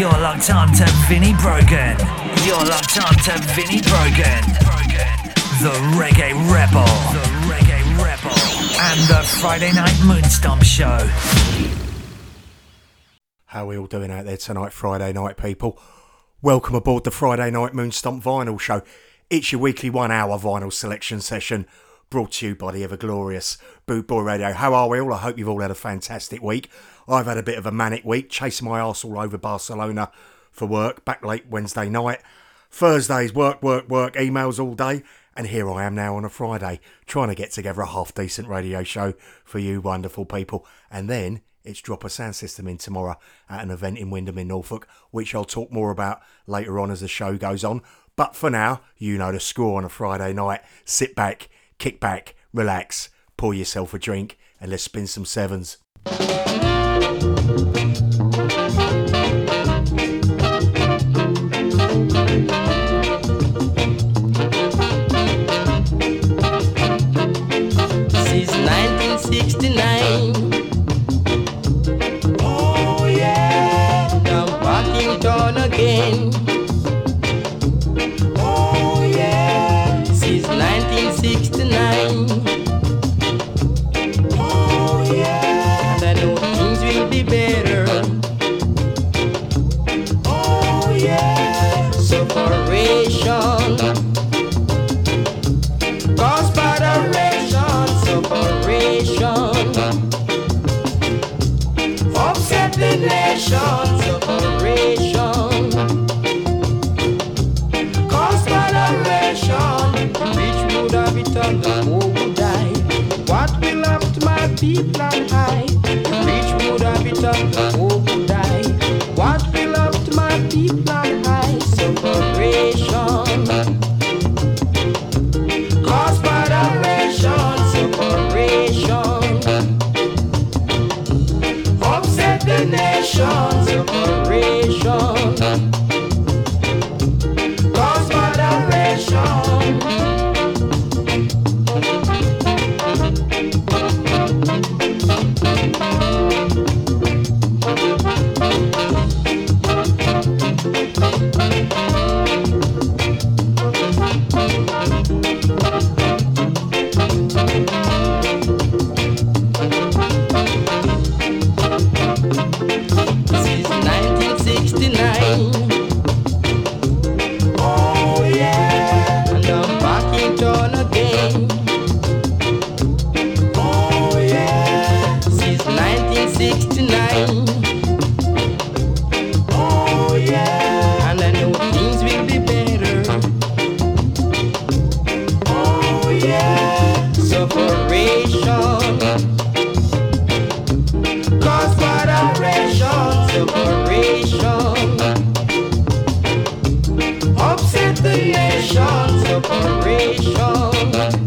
You're locked on to Vinnie Brogan. You're locked on to Vinnie Brogan. The Reggae Rebel. The Reggae Rebel. And the Friday Night Moonstomp Show. How are we all doing out there tonight, Friday night, people? Welcome aboard the Friday Night Moonstomp Vinyl Show. It's your weekly one hour vinyl selection session brought to you by the ever glorious Boot Boy Radio. How are we all? I hope you've all had a fantastic week. I've had a bit of a manic week, chasing my arse all over Barcelona for work, back late Wednesday night. Thursdays, work, work, work, emails all day. And here I am now on a Friday, trying to get together a half decent radio show for you wonderful people. And then it's Drop a Sound System in tomorrow at an event in Wymondham in Norfolk, which I'll talk more about later on as the show goes on. But for now, you know the score on a Friday night. Sit back, kick back, relax, pour yourself a drink, and let's spin some sevens. Since nation,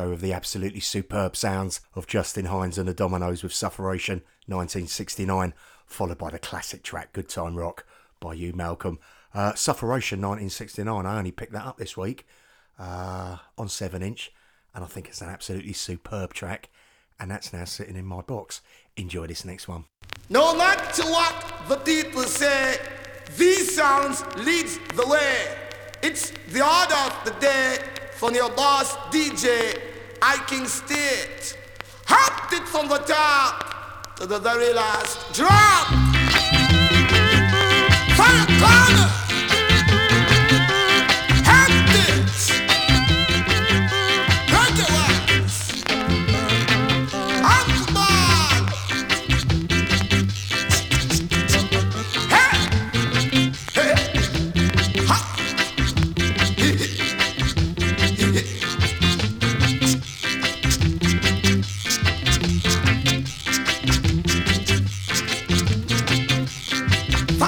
show with the absolutely superb sounds of Justin Hinds and the Dominoes with Sufferation 1969, followed by the classic track Good Time Rock by you, Malcolm. Uh, Sufferation 1969, I only picked that up this week uh, on 7 inch, and I think it's an absolutely superb track, and that's now sitting in my box. Enjoy this next one. No matter what the people say, these sounds leads the way. It's the order of the day from your boss DJ, I King Stitt. Hopped it from the top to the very last drop. Fire corner.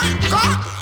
Thank God.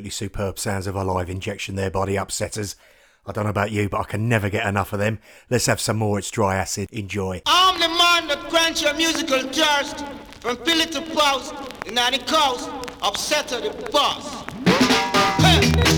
Absolutely superb sounds of a live injection there by the upsetters. I don't know about you, but I can never get enough of them. Let's have some more. It's dry acid. Enjoy. I'm the man that quench your musical thirst from Philly to Post, the coast, upset to the boss. Hey.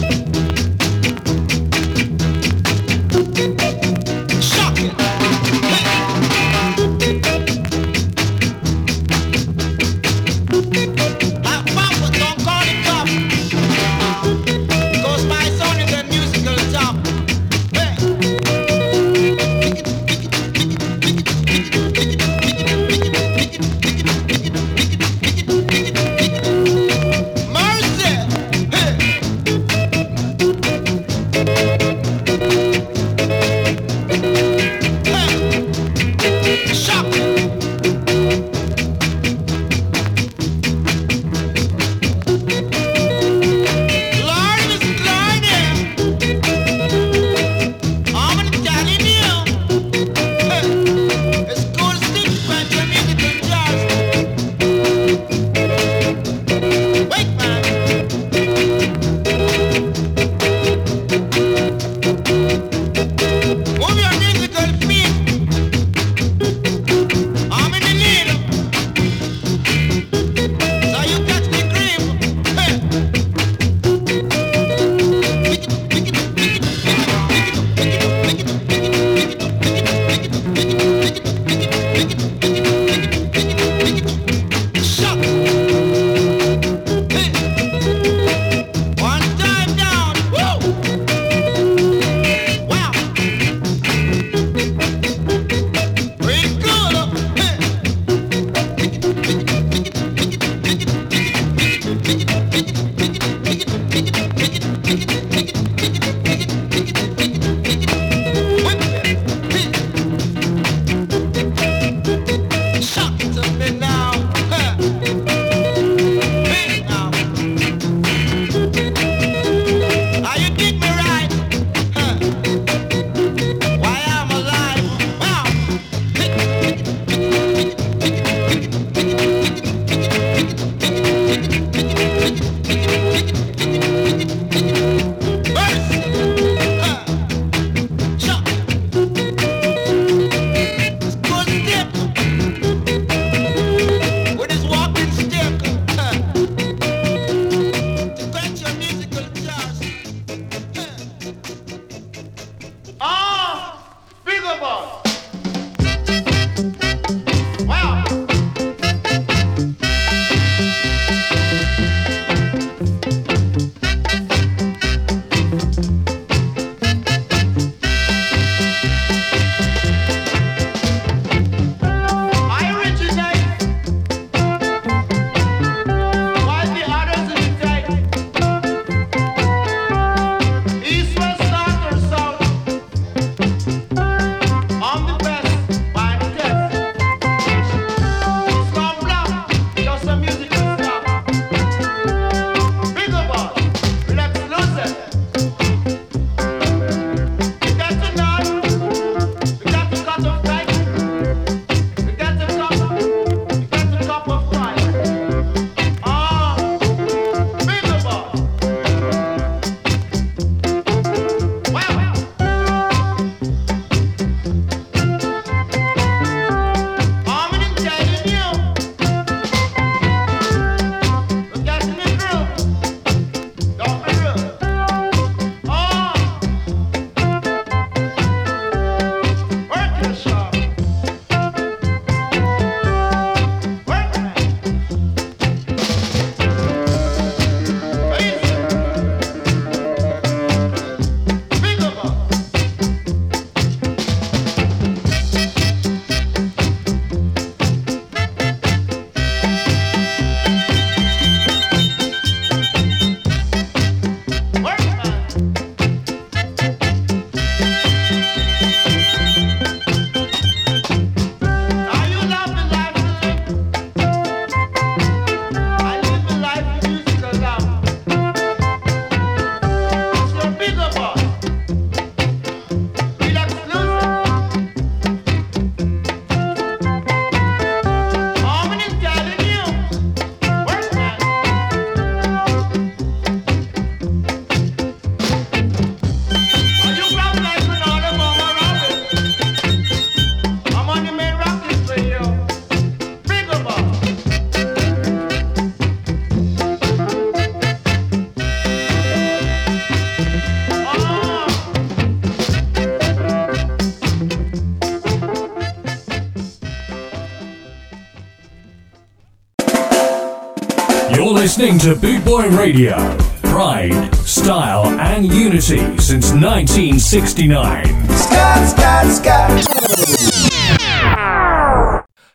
Listening to Boot Boy Radio. Pride, style, and unity since 1969.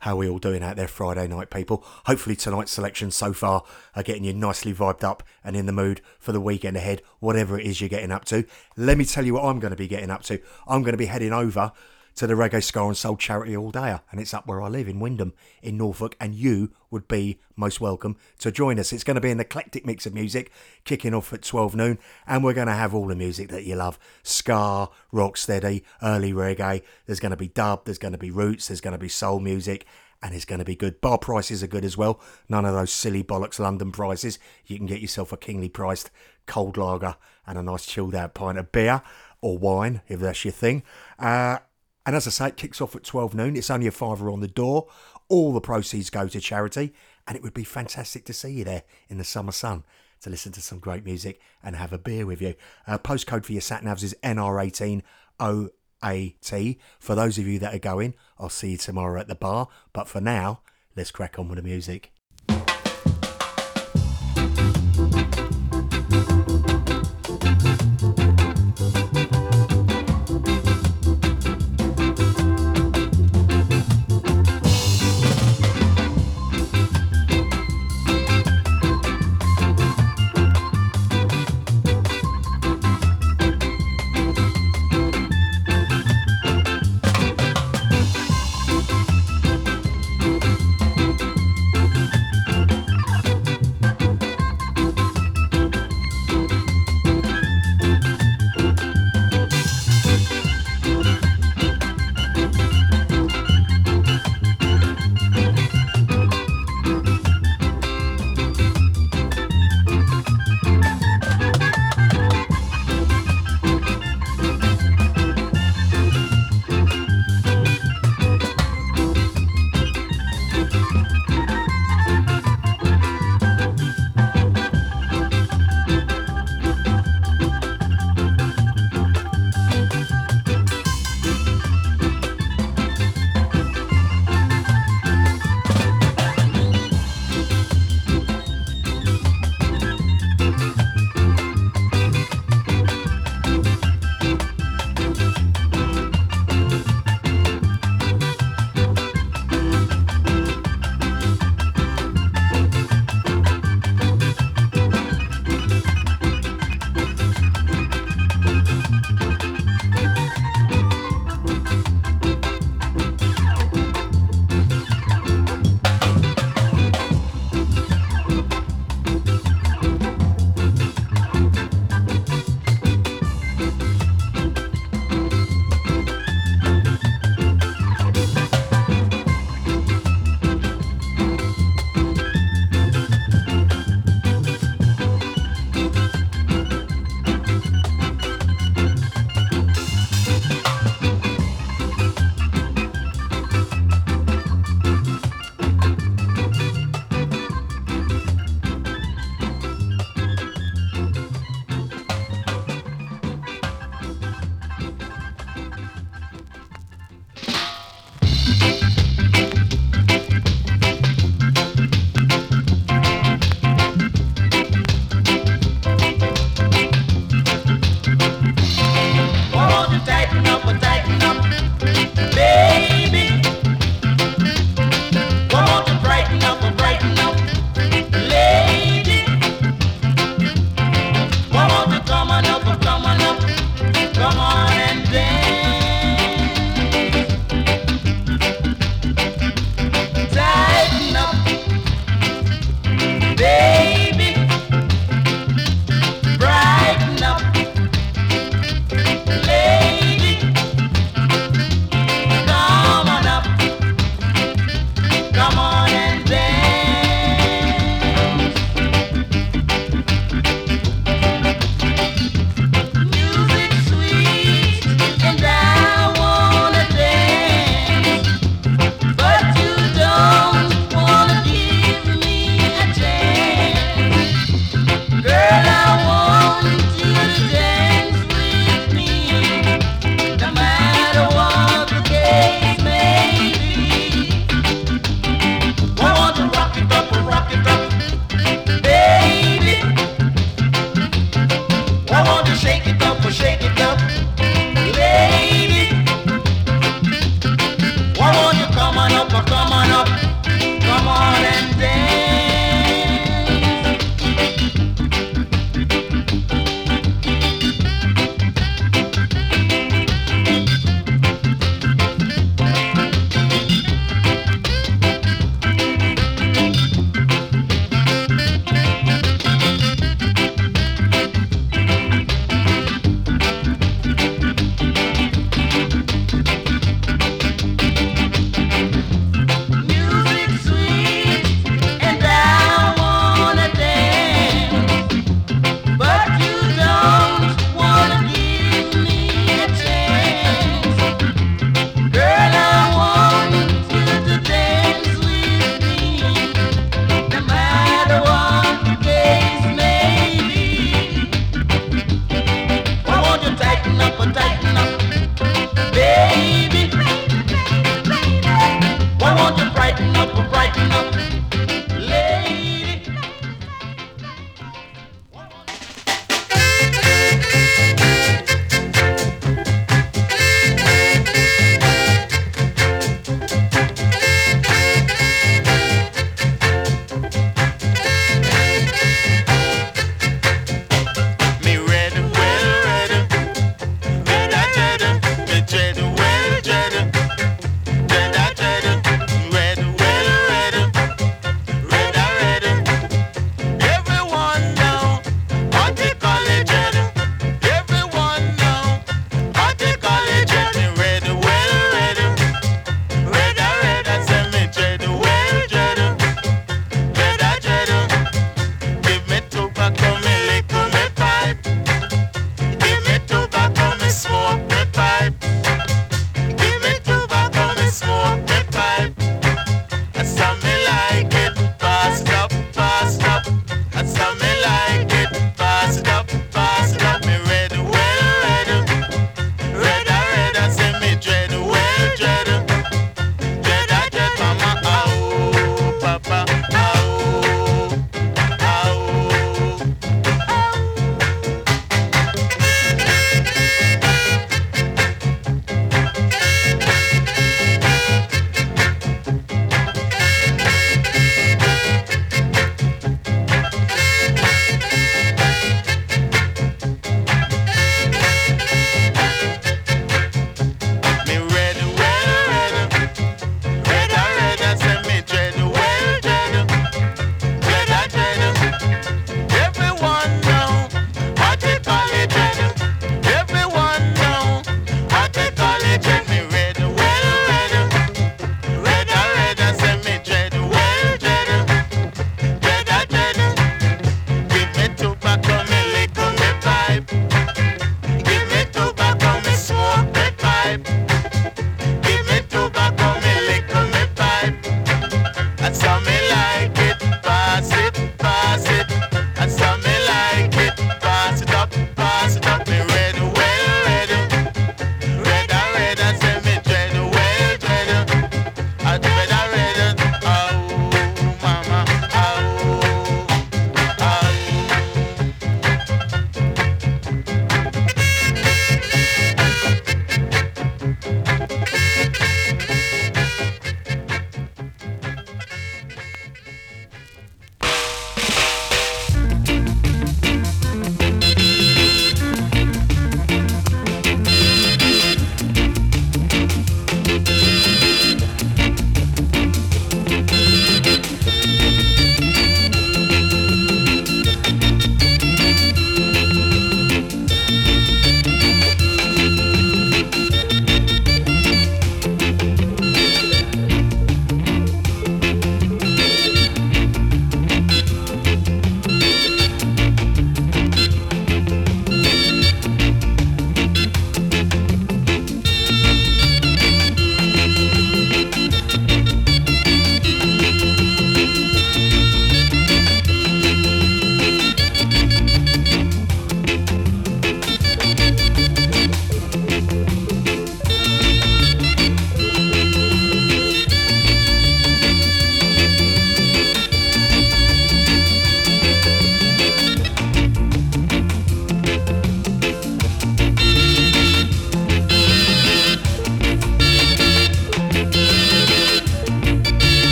How are we all doing out there Friday night, people? Hopefully tonight's selection so far are getting you nicely vibed up and in the mood for the weekend ahead, whatever it is you're getting up to. Let me tell you what I'm going to be getting up to. I'm going to be heading over to the Reggae Ska and Soul charity all day, and it's up where I live in Wymondham in Norfolk, and you would be most welcome to join us. It's going to be an eclectic mix of music kicking off at 12 noon, and we're going to have all the music that you love ska, rocksteady, early reggae. There's going to be dub, there's going to be roots, there's going to be soul music. And it's going to be good. Bar prices are good as well. None of those silly bollocks London prices. You can get yourself a kingly priced cold lager and a nice chilled out pint of beer or wine, if that's your thing. Uh, and as I say, it kicks off at 12 noon. It's only a fiver on the door. All the proceeds go to charity. And it would be fantastic to see you there in the summer sun to listen to some great music and have a beer with you. Uh, postcode for your sat navs is NR180AT. For those of you that are going, I'll see you tomorrow at the bar. But for now, let's crack on with the music.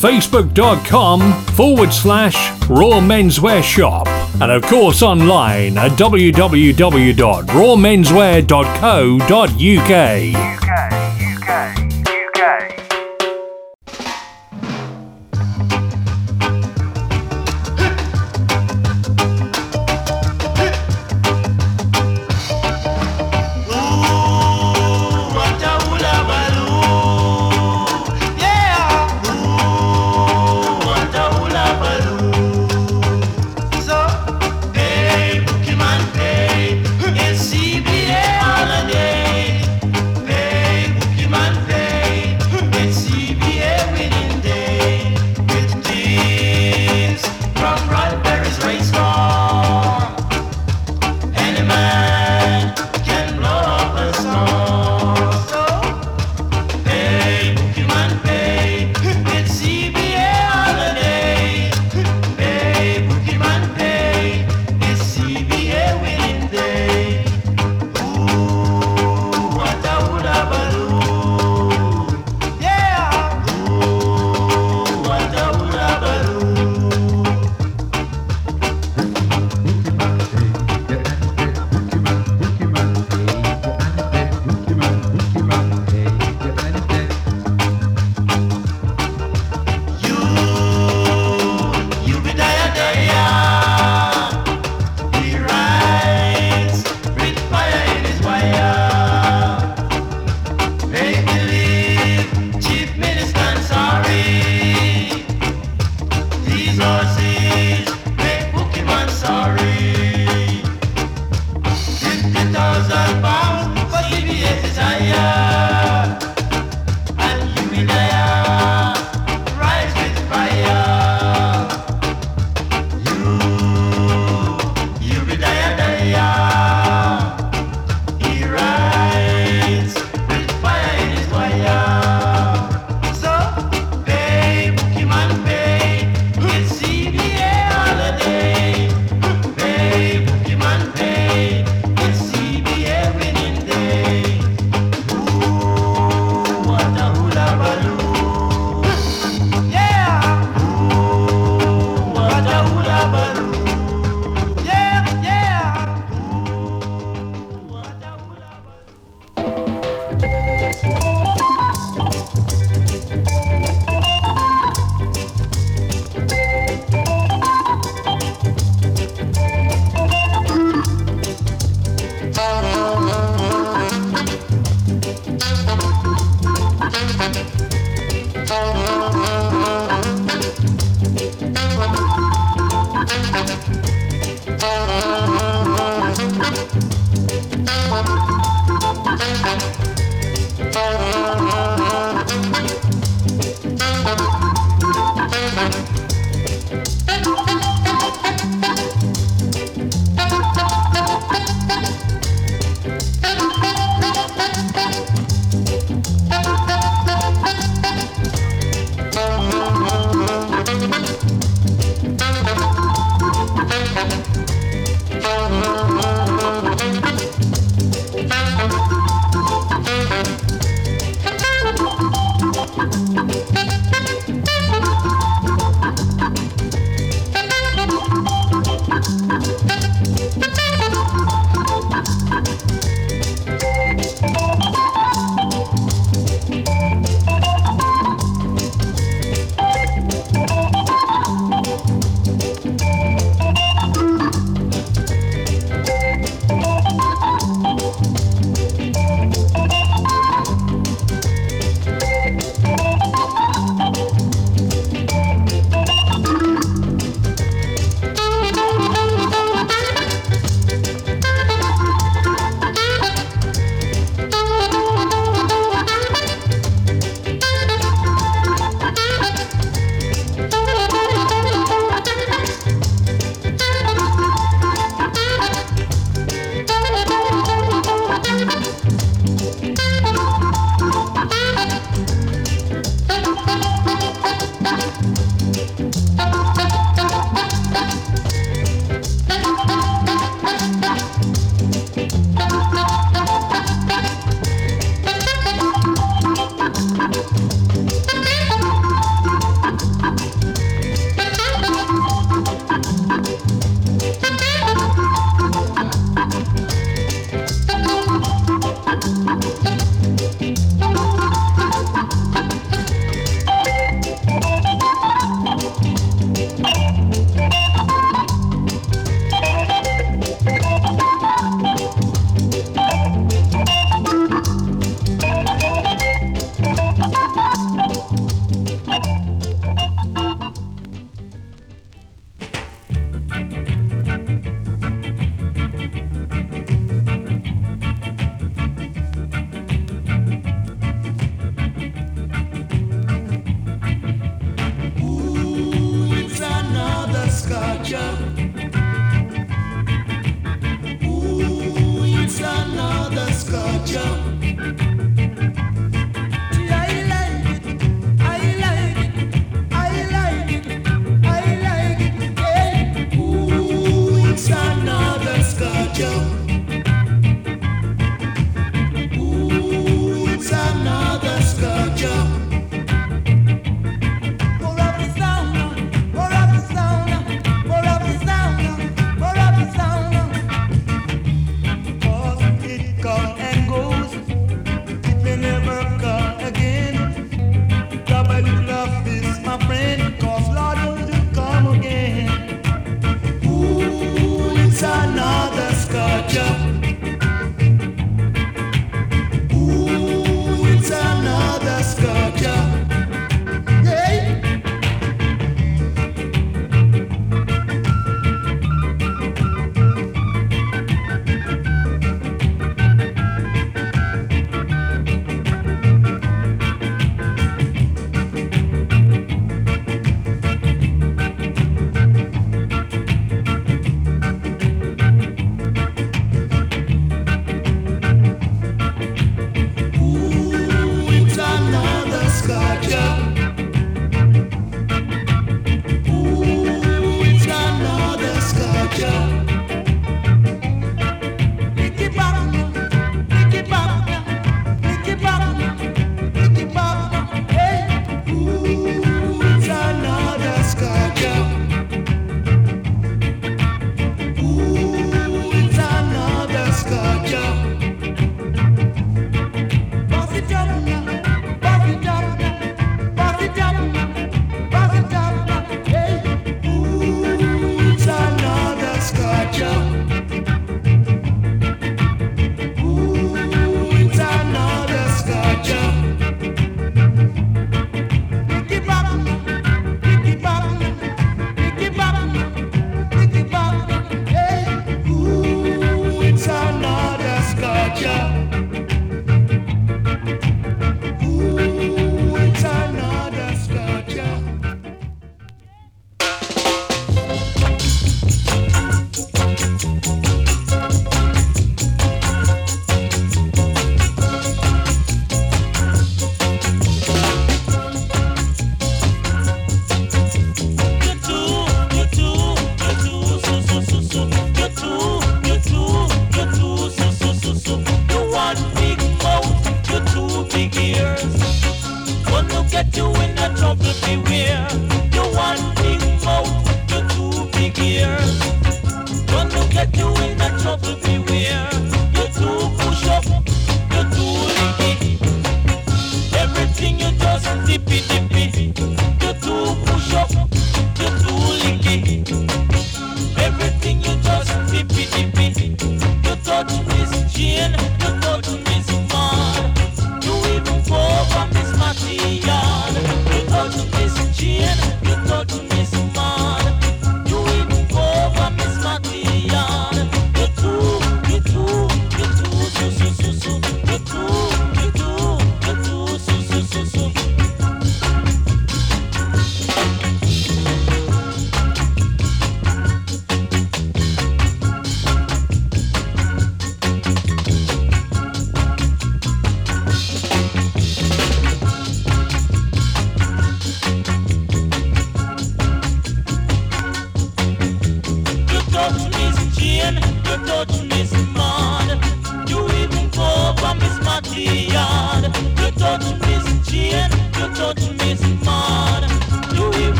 facebook.com forward slash Raw Menswear Shop, and of course online at www.rawmenswear.co.uk.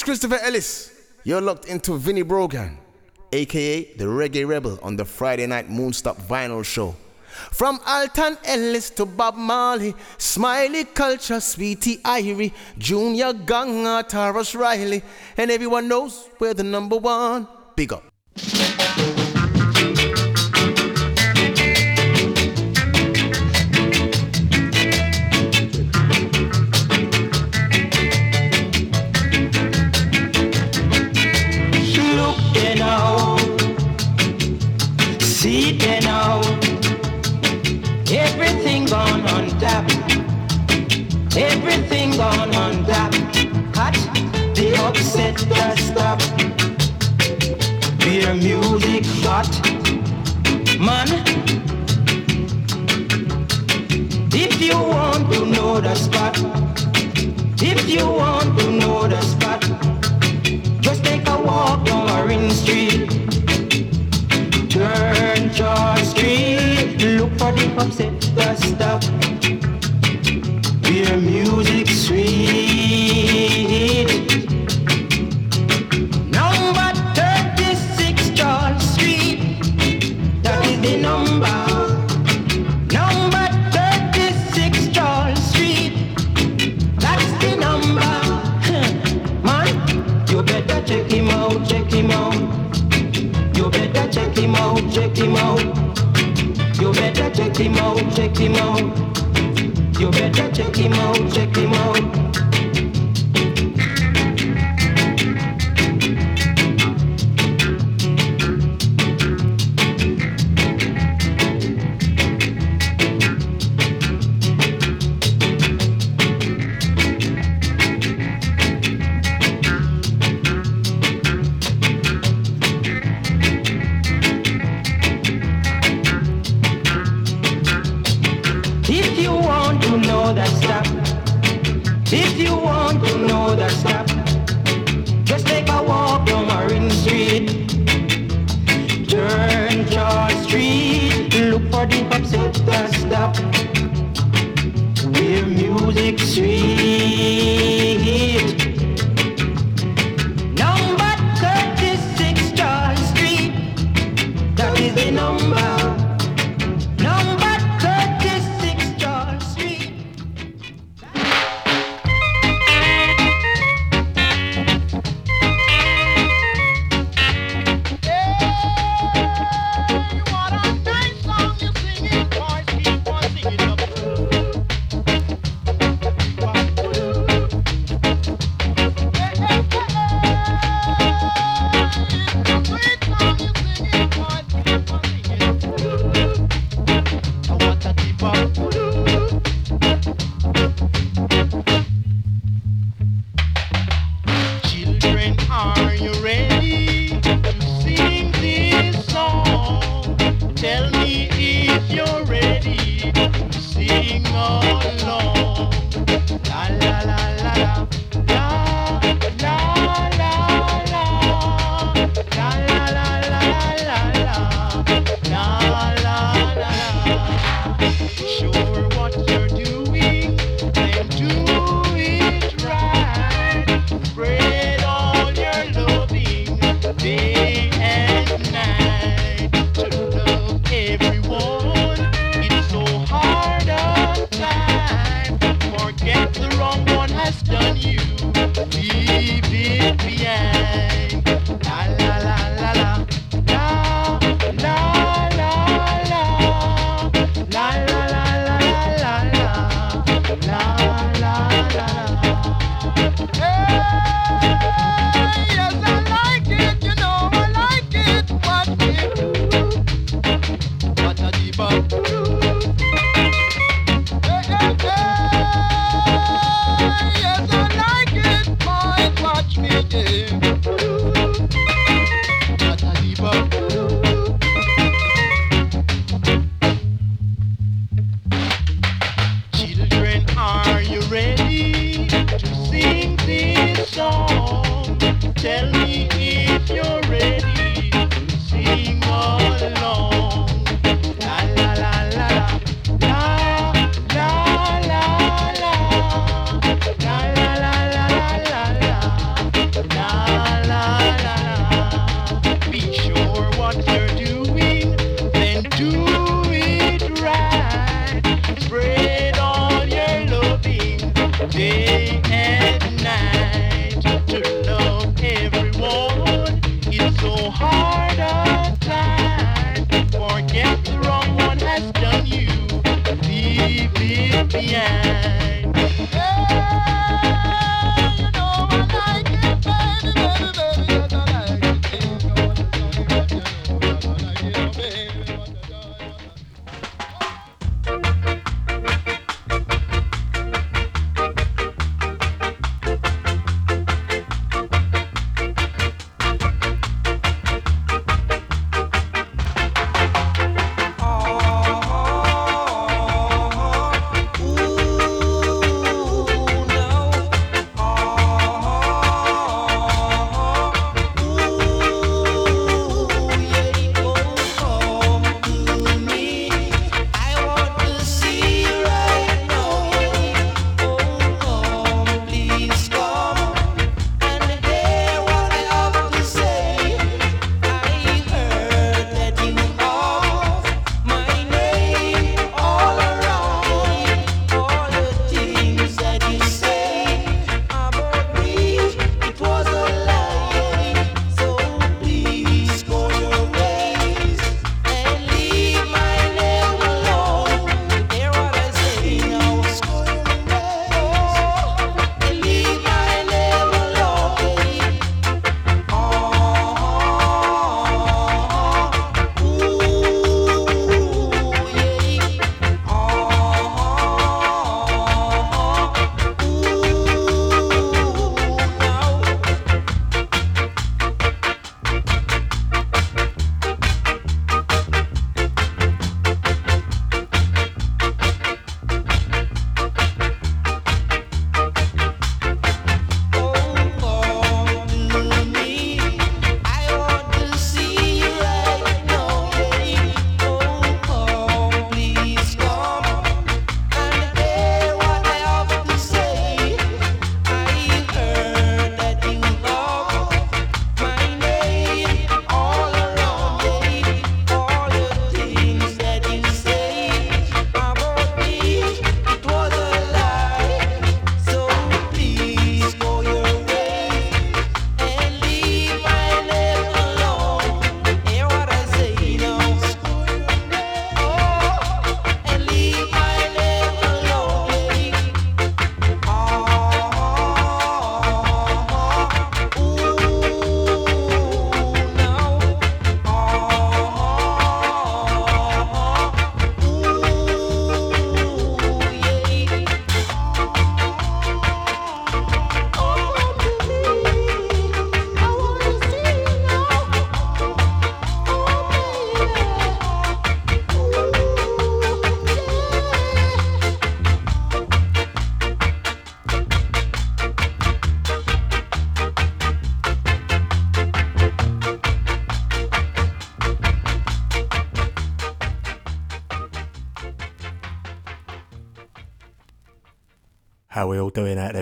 is Christopher Ellis. You're locked into Vinnie Brogan, aka the Reggae Rebel, on the Friday Night Moonstomp Vinyl Show. From Alton Ellis to Bob Marley, Smiley Culture, Sweetie Irie, Junior Ganga, Tarrus Riley, and everyone knows we're the number one. Big up. Music hot. Man, if you want to know the spot, if you want to know the spot, just take a walk down Marine Street. Turn George Street, look for the upset does stop hear music sweet. Him out, check him out. You better check him out, check him out. You better check him out, check him out. stop. If you want to know the stop.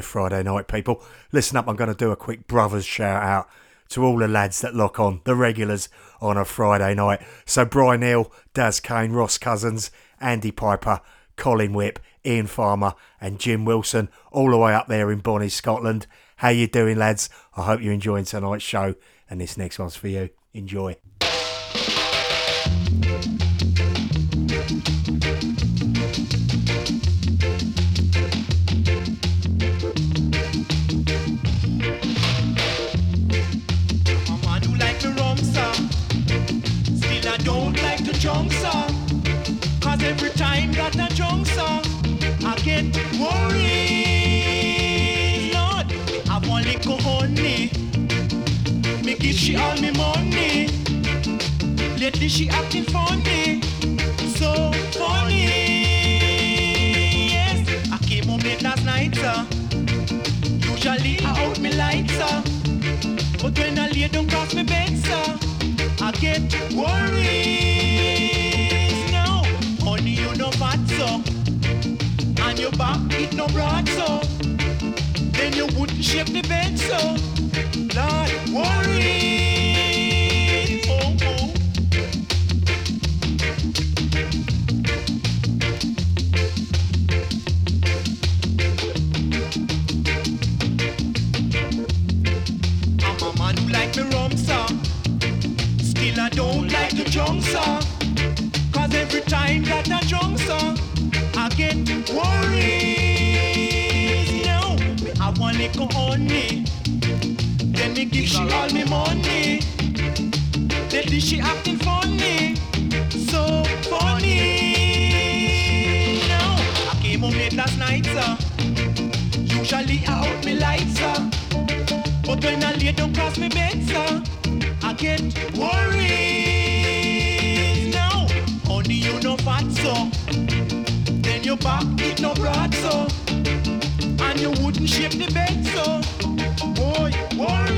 Friday night, people? Listen up, I'm going to do a quick brothers shout out to all the lads that lock on, the regulars on a Friday night. So Brian Neal, Daz Kane, Ross Cousins, Andy Piper, Colin Whip, Ian Farmer and Jim Wilson, all the way up there in Bonnie, Scotland. How you doing, lads? I hope you're enjoying tonight's show, and this next one's for you. Enjoy. She all me money. Lately she acting funny, so funny. Yes, I came home late last night, sir. Usually I out me lights, sir. But when I lay down cross me bed, sir, I get worried you no fat so And your back it no broad so Then you wouldn't shape the bed so Lord worry sir Cause every time that I drunk song, I get worried. Now, me have one little honey. Then me give she all me money. Then she acting funny. So funny. Now, I came home late last night, sir. Usually I out me lights, sir. But when I lay down cross me bed, sir, I get worried so. Then your back it no broad so. And you wouldn't shape the bed so. Boy, worries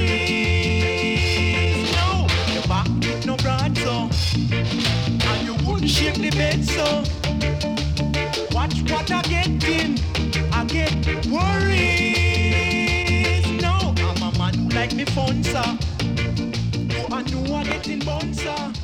No, your back it no broad so. And you wouldn't shape the bed so. Watch what I get in. I get worries. No, I'm a man who like me fun sir. Oh, I know I get in bun sir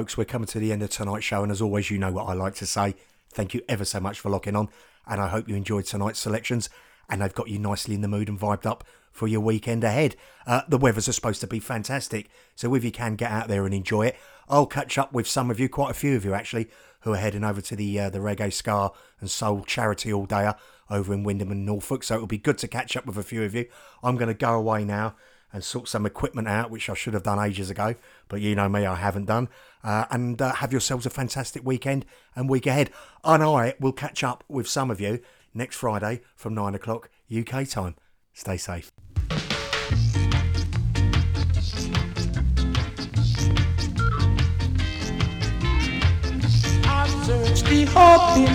Folks, we're coming to the end of tonight's show, and as always, you know what I like to say. Thank you ever so much for locking on, and I hope you enjoyed tonight's selections and they've got you nicely in the mood and vibed up for your weekend ahead. Uh, the weathers are supposed to be fantastic, so if you can get out there and enjoy it, I'll catch up with some of you, quite a few of you actually, who are heading over to the uh, the Reggae Ska and Soul charity all dayer over in Wymondham and Norfolk. So it'll be good to catch up with a few of you. I'm going to go away now and sort some equipment out, which I should have done ages ago, but you know me, I haven't done. Uh, and uh, have yourselves a fantastic weekend and week ahead. And I will catch up with some of you next Friday from 9 o'clock UK time. Stay safe.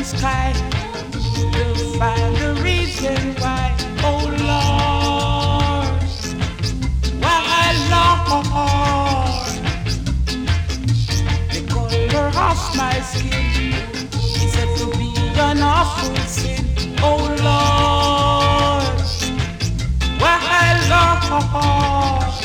Sky to find the reason why. Oh Lord, why Lord? Color my skin is said to be an awful sin. Oh Lord, why Lord?